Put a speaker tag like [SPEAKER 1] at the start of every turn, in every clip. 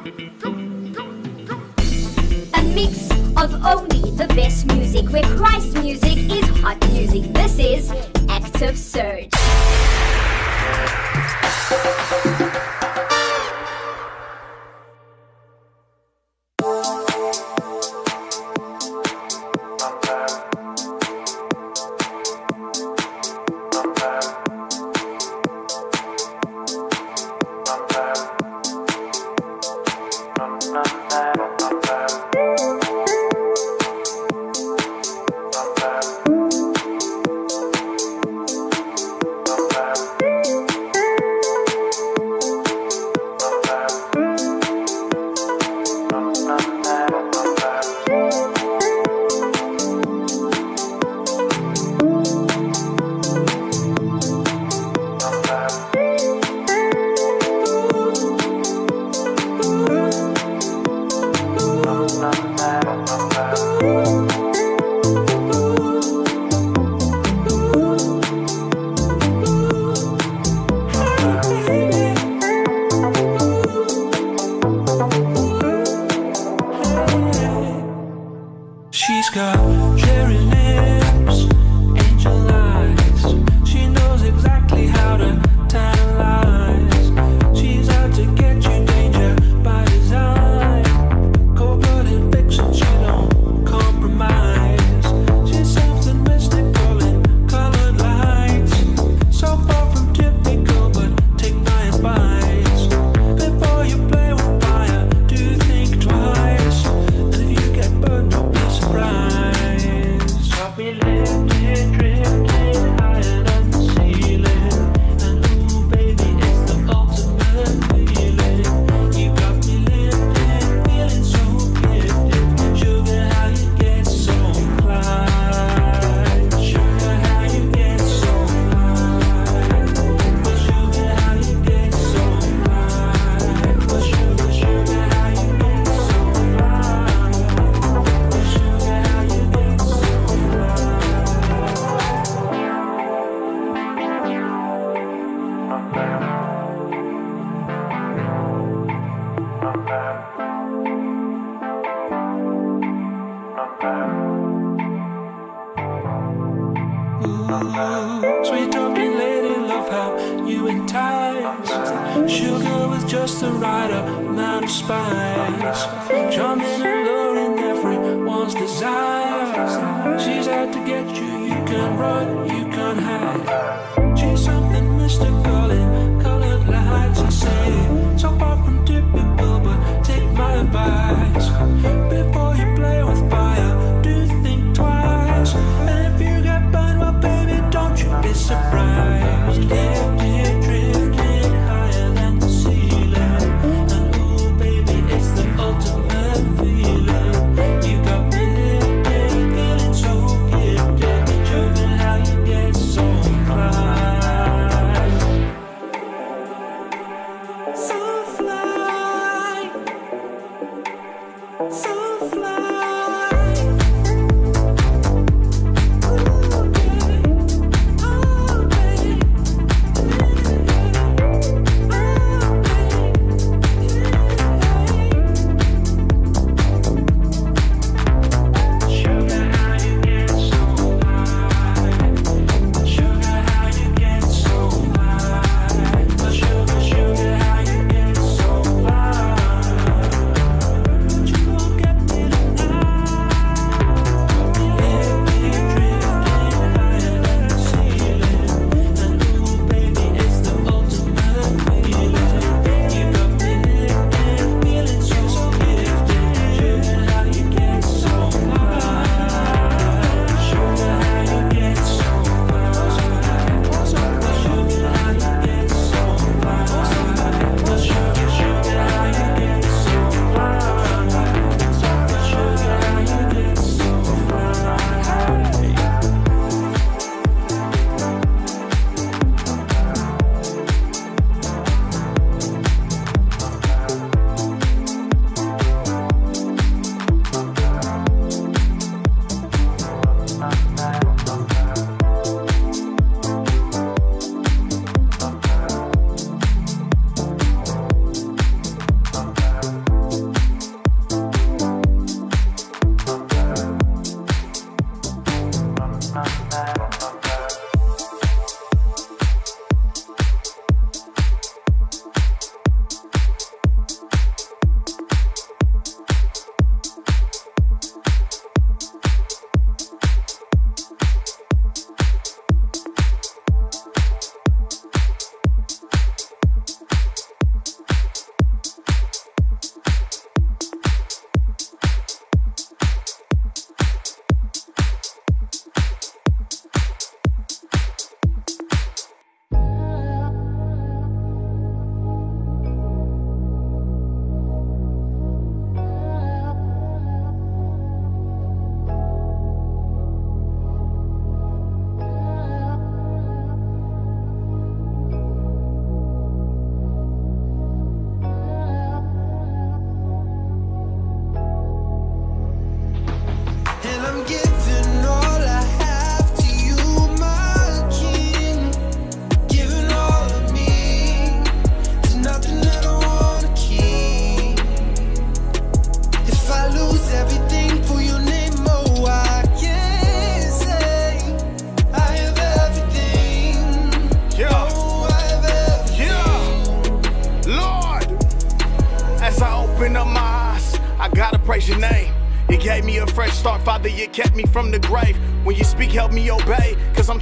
[SPEAKER 1] A mix of only the best music, where Christ music is hot music. This is
[SPEAKER 2] Act of
[SPEAKER 3] Surge.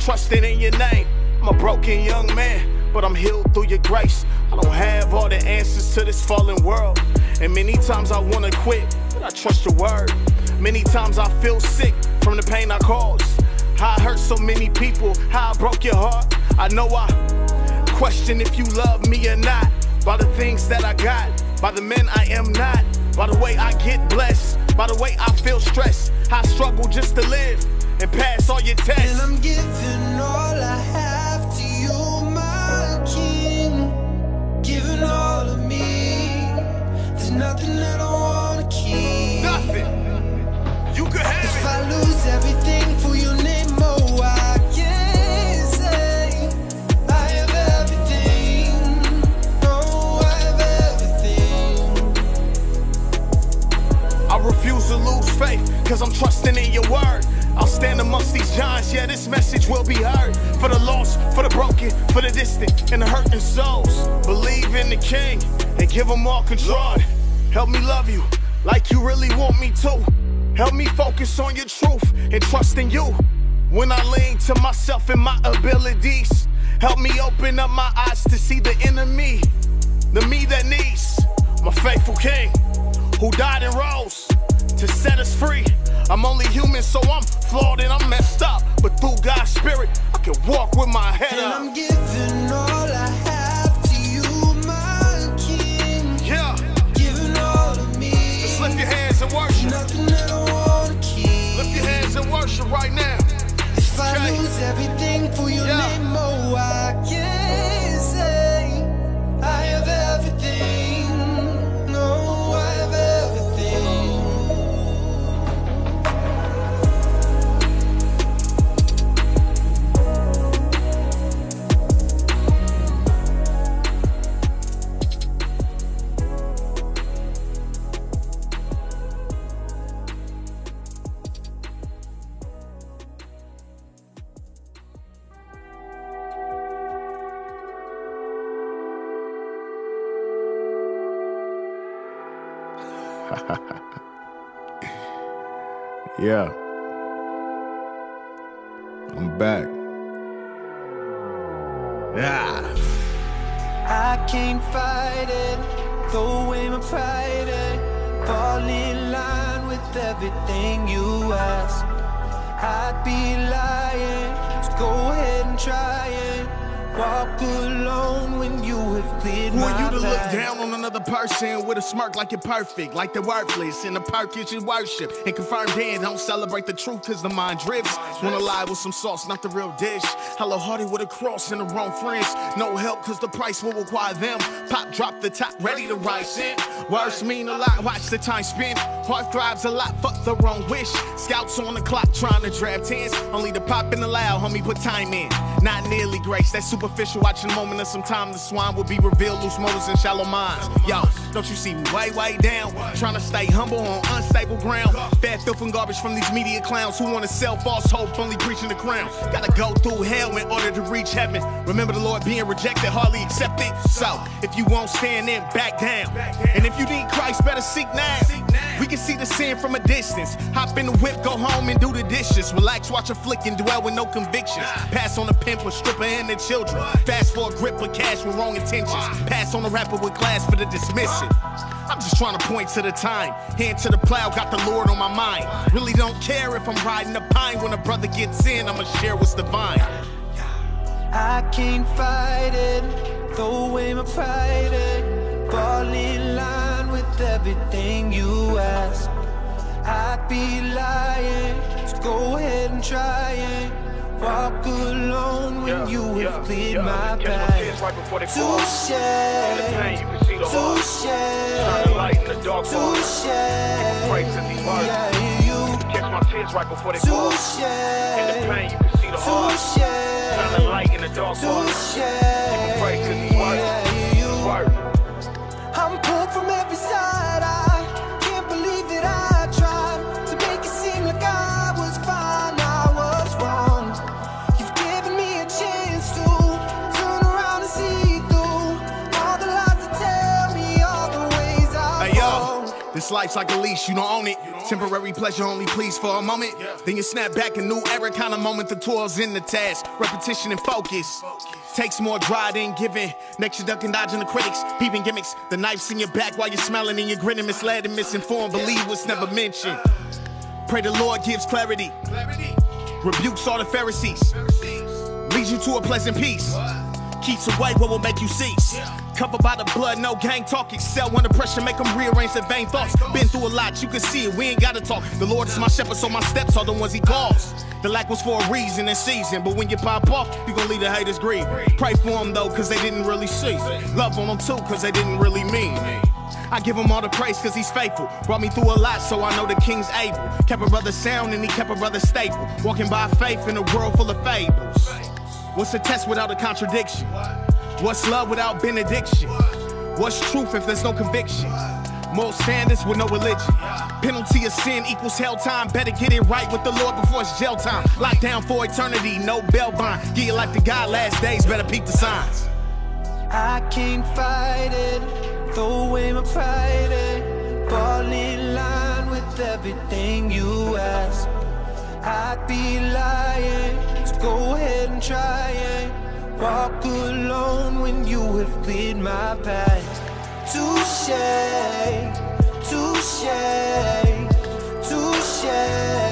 [SPEAKER 3] Trusting in your name. I'm a broken young man, but I'm healed through your grace. I don't have all the answers to this fallen world. And many times I wanna quit, but I trust your word. Many times I feel sick from the pain I caused. How I hurt so many people, how I broke your heart. I know I question if you love me or not. By the things that I got, by the men I am not, by the way I get blessed, by the way I feel stressed. I struggle just to live and pass all your tests.
[SPEAKER 4] And I'm giving all I have to you, my king. Giving all of me. There's nothing that I wanna keep.
[SPEAKER 3] Nothing. You could have
[SPEAKER 4] If
[SPEAKER 3] it.
[SPEAKER 4] I lose everything for your name, oh, I can say I have everything. Oh, I have everything.
[SPEAKER 3] I refuse to lose faith, cause I'm trusting in your word. I'll stand amongst these giants, yeah, this message will be heard. For the lost, for the broken, for the distant, and the hurting souls. Believe in the king and give him all control. Help me love you like you really want me to. Help me focus on your truth and trust in you. When I lean to myself and my abilities, help me open up my eyes to see the enemy. The me that needs my faithful king who died and rose to set us free. I'm only human, so I'm flawed and I'm messed up. But through God's spirit, I can walk with my head
[SPEAKER 4] And
[SPEAKER 3] up.
[SPEAKER 4] I'm giving all I have to you, my king.
[SPEAKER 3] Yeah,
[SPEAKER 4] Giving all of me.
[SPEAKER 3] just lift your hands and worship.
[SPEAKER 4] Nothing that
[SPEAKER 3] Yeah.
[SPEAKER 5] I'm back. Yeah.
[SPEAKER 4] I can't fight it, throw away my pride and fall in line with everything you ask. I'd be lying, so go ahead and try it. Walk alone when you have cleared
[SPEAKER 3] Who
[SPEAKER 4] my
[SPEAKER 3] down on another person with a smirk like you're perfect, like they're worthless? In the park, you worship and confirm then. Don't celebrate the truth cause the mind drifts. Wanna lie with some sauce, not the real dish. Hello, Hardy with a cross and the wrong friends. No help cause the price will require them. Pop, drop the top, ready to rise in. Words mean a lot, watch the time spin. Heart thrives a lot, fuck the wrong wish. Scouts on the clock trying to draft tens. Only the pop and the loud, homie, put time in. Not nearly grace, that's superficial. Watching moment of some time, the swine will be revealed. Loose motives and shallow Yo, don't you see me way, way down? Trying to stay humble on unstable ground. Bad filth and garbage from these media clowns who want to sell false hope, only preaching the crown. Gotta go through hell in order to reach heaven. Remember the Lord being rejected, hardly accepted. So, if you won't stand, in, back down. And if you need Christ, better seek now. We can see the sin from a distance. Hop in the whip, go home and do the dishes. Relax, watch a flick and dwell with no convictions. Pass on a pimp, a stripper, and the children. Fast for a grip of cash with wrong intentions. Pass on a rapper with class for the dismissive. I'm just trying to point to the time. Hand to the plow, got the Lord on my mind. Really don't care if I'm riding a pine. When a brother gets in, I'ma share what's divine.
[SPEAKER 4] I can't fight it, throw away my pride and fall in line with everything you ask. I'd be lying, so go ahead and try and walk alone when you have cleared my path. Touche, touche, touche, yeah, you.
[SPEAKER 3] Catch my tears right before they
[SPEAKER 4] Touche,
[SPEAKER 3] you can see
[SPEAKER 4] touche.
[SPEAKER 3] light in the dark
[SPEAKER 4] Touche.
[SPEAKER 3] pray 'cause he's worth it.
[SPEAKER 4] Yeah, you. I'm
[SPEAKER 3] This life's like a leash, you don't own it. Temporary pleasure only please for a moment. Then you snap back a new era kind of moment. The toil's in the task. Repetition and focus. Takes more dry than giving. Next, you're ducking, dodging the critics, peeping gimmicks. The knife's in your back while you're smelling and you're grinning, misled and misinformed. Believe what's never mentioned. Pray the Lord gives clarity. Rebukes all the Pharisees. Leads you to a pleasant peace. Keeps away what will make you cease. Covered by the blood, no gang talk. Excel under pressure, make them rearrange their vain thoughts. Been through a lot, you can see it. We ain't gotta talk. The Lord is my shepherd, so my steps are the ones he calls. The lack was for a reason and season, but when you pop off, you gon' leave the haters grieve. Pray for them though, cause they didn't really see. Love on them too, cause they didn't really mean. I give him all the praise cause he's faithful. Brought me through a lot, so I know the king's able. Kept a brother sound and he kept a brother stable. Walking by faith in a world full of fables. What's a test without a contradiction? What's love without benediction? What's truth if there's no conviction? More standards with no religion. Penalty of sin equals hell time. Better get it right with the Lord before it's jail time. Locked down for eternity, no bail bond. Give your life to God last days, better peep the signs.
[SPEAKER 4] I can't fight it, throw away my pride and fall in line with everything you ask. I'd be lying, so go ahead and try and walk alone when you have cleared my path. Touche, touche, touche,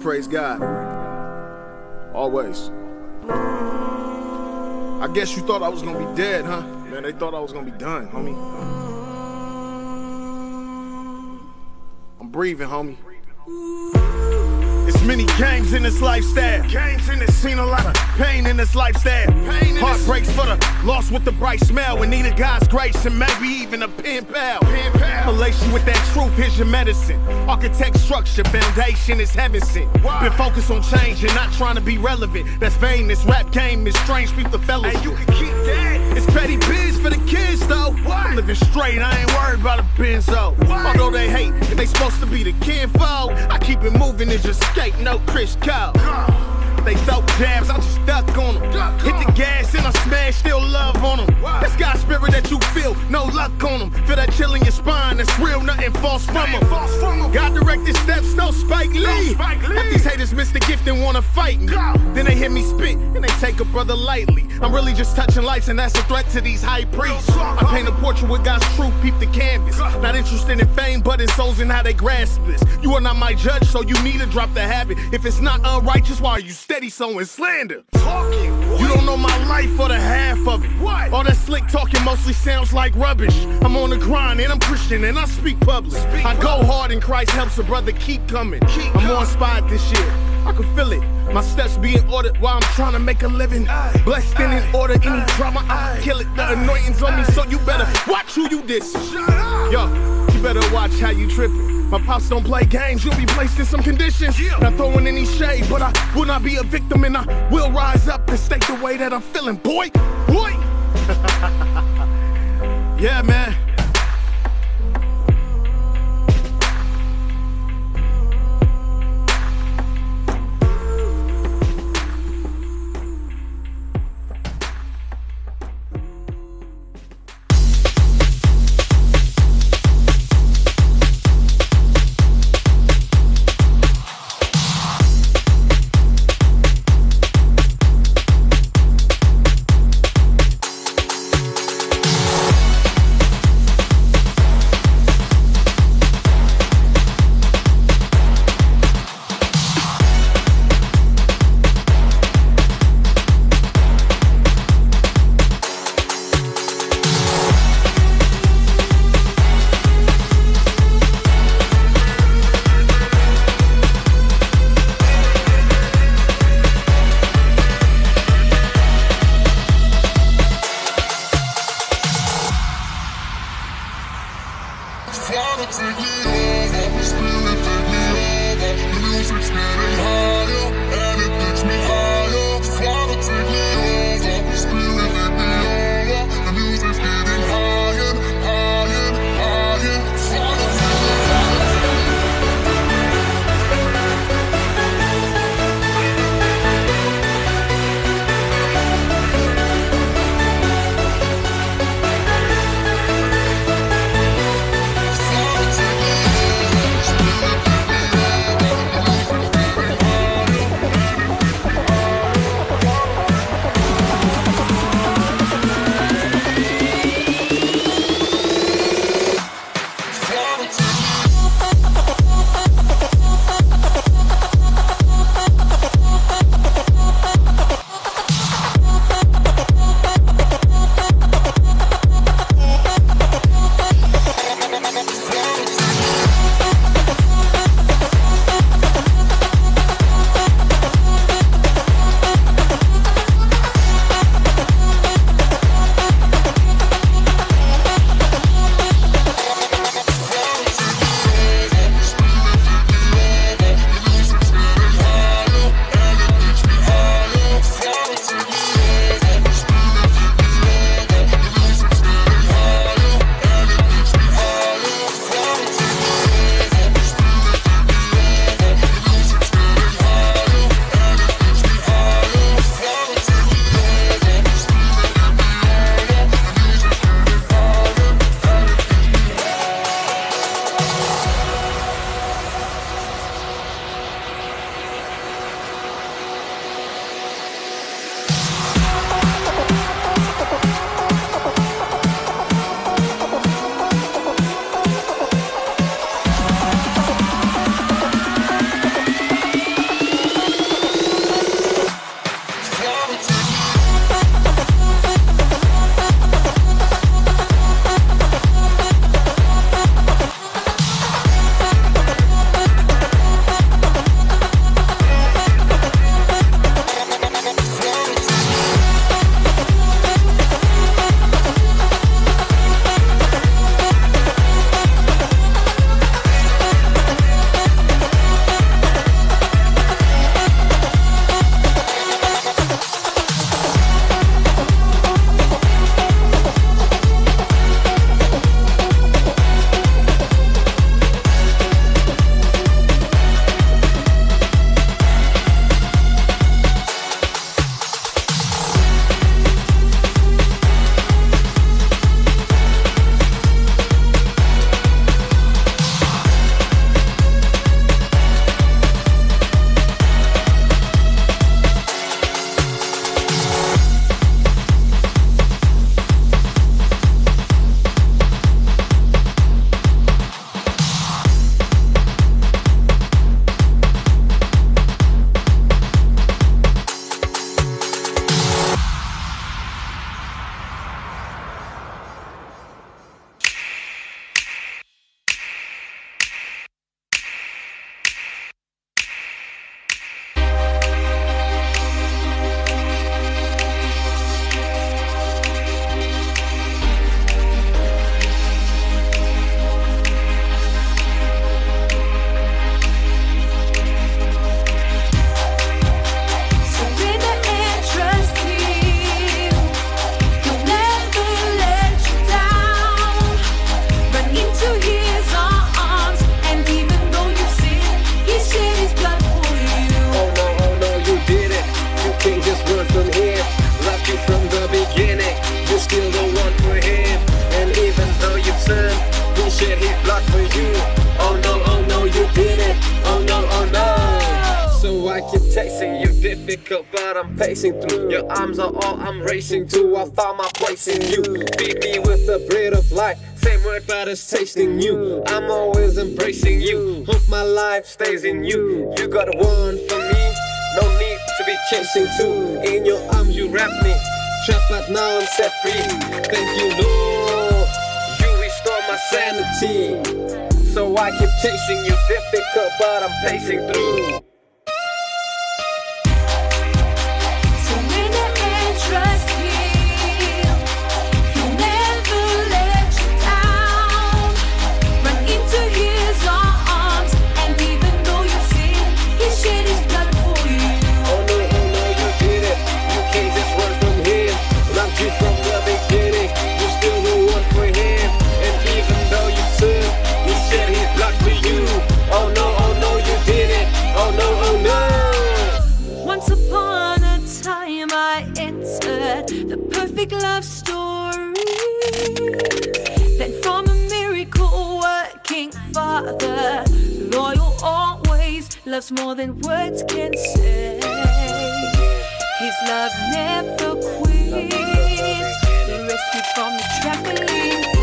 [SPEAKER 3] praise God. Always. I guess you thought I was gonna be dead, huh? Man, they thought I was gonna be done, homie. I'm breathing, homie. It's many games in this lifestyle. Games in this seen a lot of pain in this lifestyle. Pain Heartbreaks for the lost with the bright smell. We need a God's grace and maybe even a pen pal. Pen pal. Relation with that truth, here's your medicine. Architect structure, foundation is heaven sent. Why? Been focused on change and not trying to be relevant. That's vain. This rap game is strange. The fellows. And you can keep. It's petty biz for the kids though. What? I'm living straight. I ain't worried about a benzo. What? Although they hate, they supposed to be the kinfolk. I keep it moving and just skate. No Chris Cole. They throw jabs, I just stuck on them. Hit the gas and I smash, still love on them. Wow. That's spirit that you feel, no luck on them. Feel that chill in your spine, that's real, nothing false from them. False from them. God directed steps, no Spike Lee. No Spike Lee. Half these haters miss the gift and wanna fight me. Go. Then they hear me spit and they take a brother lightly. I'm really just touching lights and that's a threat to these high priests. I paint a portrait with God's truth, peep the canvas. Not interested in fame, but in souls and how they grasp this. You are not my judge, so you need to drop the habit. If it's not unrighteous, why are you steady sowing slander. Talking. You don't know my life or the half of it. What? All that slick talking mostly sounds like rubbish. I'm on the grind and I'm Christian and I speak public. Speak I go hard and Christ helps a brother keep coming. Keep I'm on spot this year. I can feel it. My steps being ordered while I'm trying to make a living. Blessed and in order, any drama, I kill it. The anointings on me, so you better watch who you diss. Yo, better watch how you tripping. My pops don't play games, you'll be placed in some conditions. Yeah. Not throwing any shade, but I will not be a victim and I will rise up and state the way that I'm feeling. Boy, boy. yeah, man.
[SPEAKER 6] Difficult, but I'm pacing through. Your arms are all I'm racing to. I found my place in you. Feed me with the bread of life. Same word, but it's tasting you. I'm always embracing you. Hope my life stays in you. You got one for me. No need to be chasing two. In your arms, you wrap me. Trapped, but now I'm set free. Thank you, Lord. You restore my sanity. So I keep chasing you, difficult, but I'm pacing through.
[SPEAKER 7] Loves more than words can say. His love never quits. Rescued from the trampoline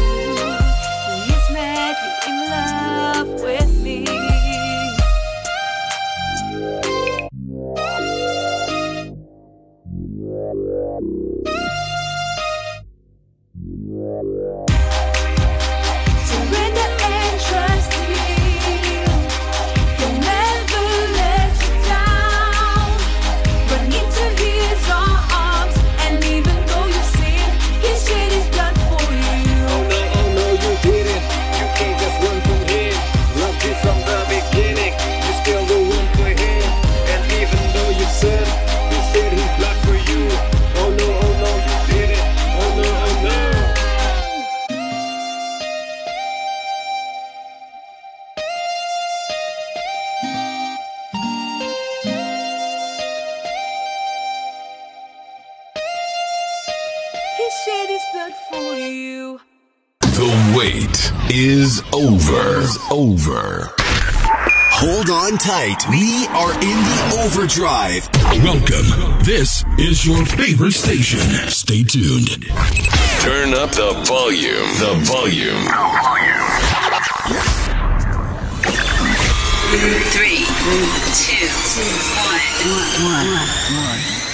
[SPEAKER 8] over. over.
[SPEAKER 9] Hold on tight. We are in the overdrive.
[SPEAKER 8] Welcome. This is your favorite station. Stay tuned. Turn up the volume. The volume.
[SPEAKER 10] Three, two, one, one.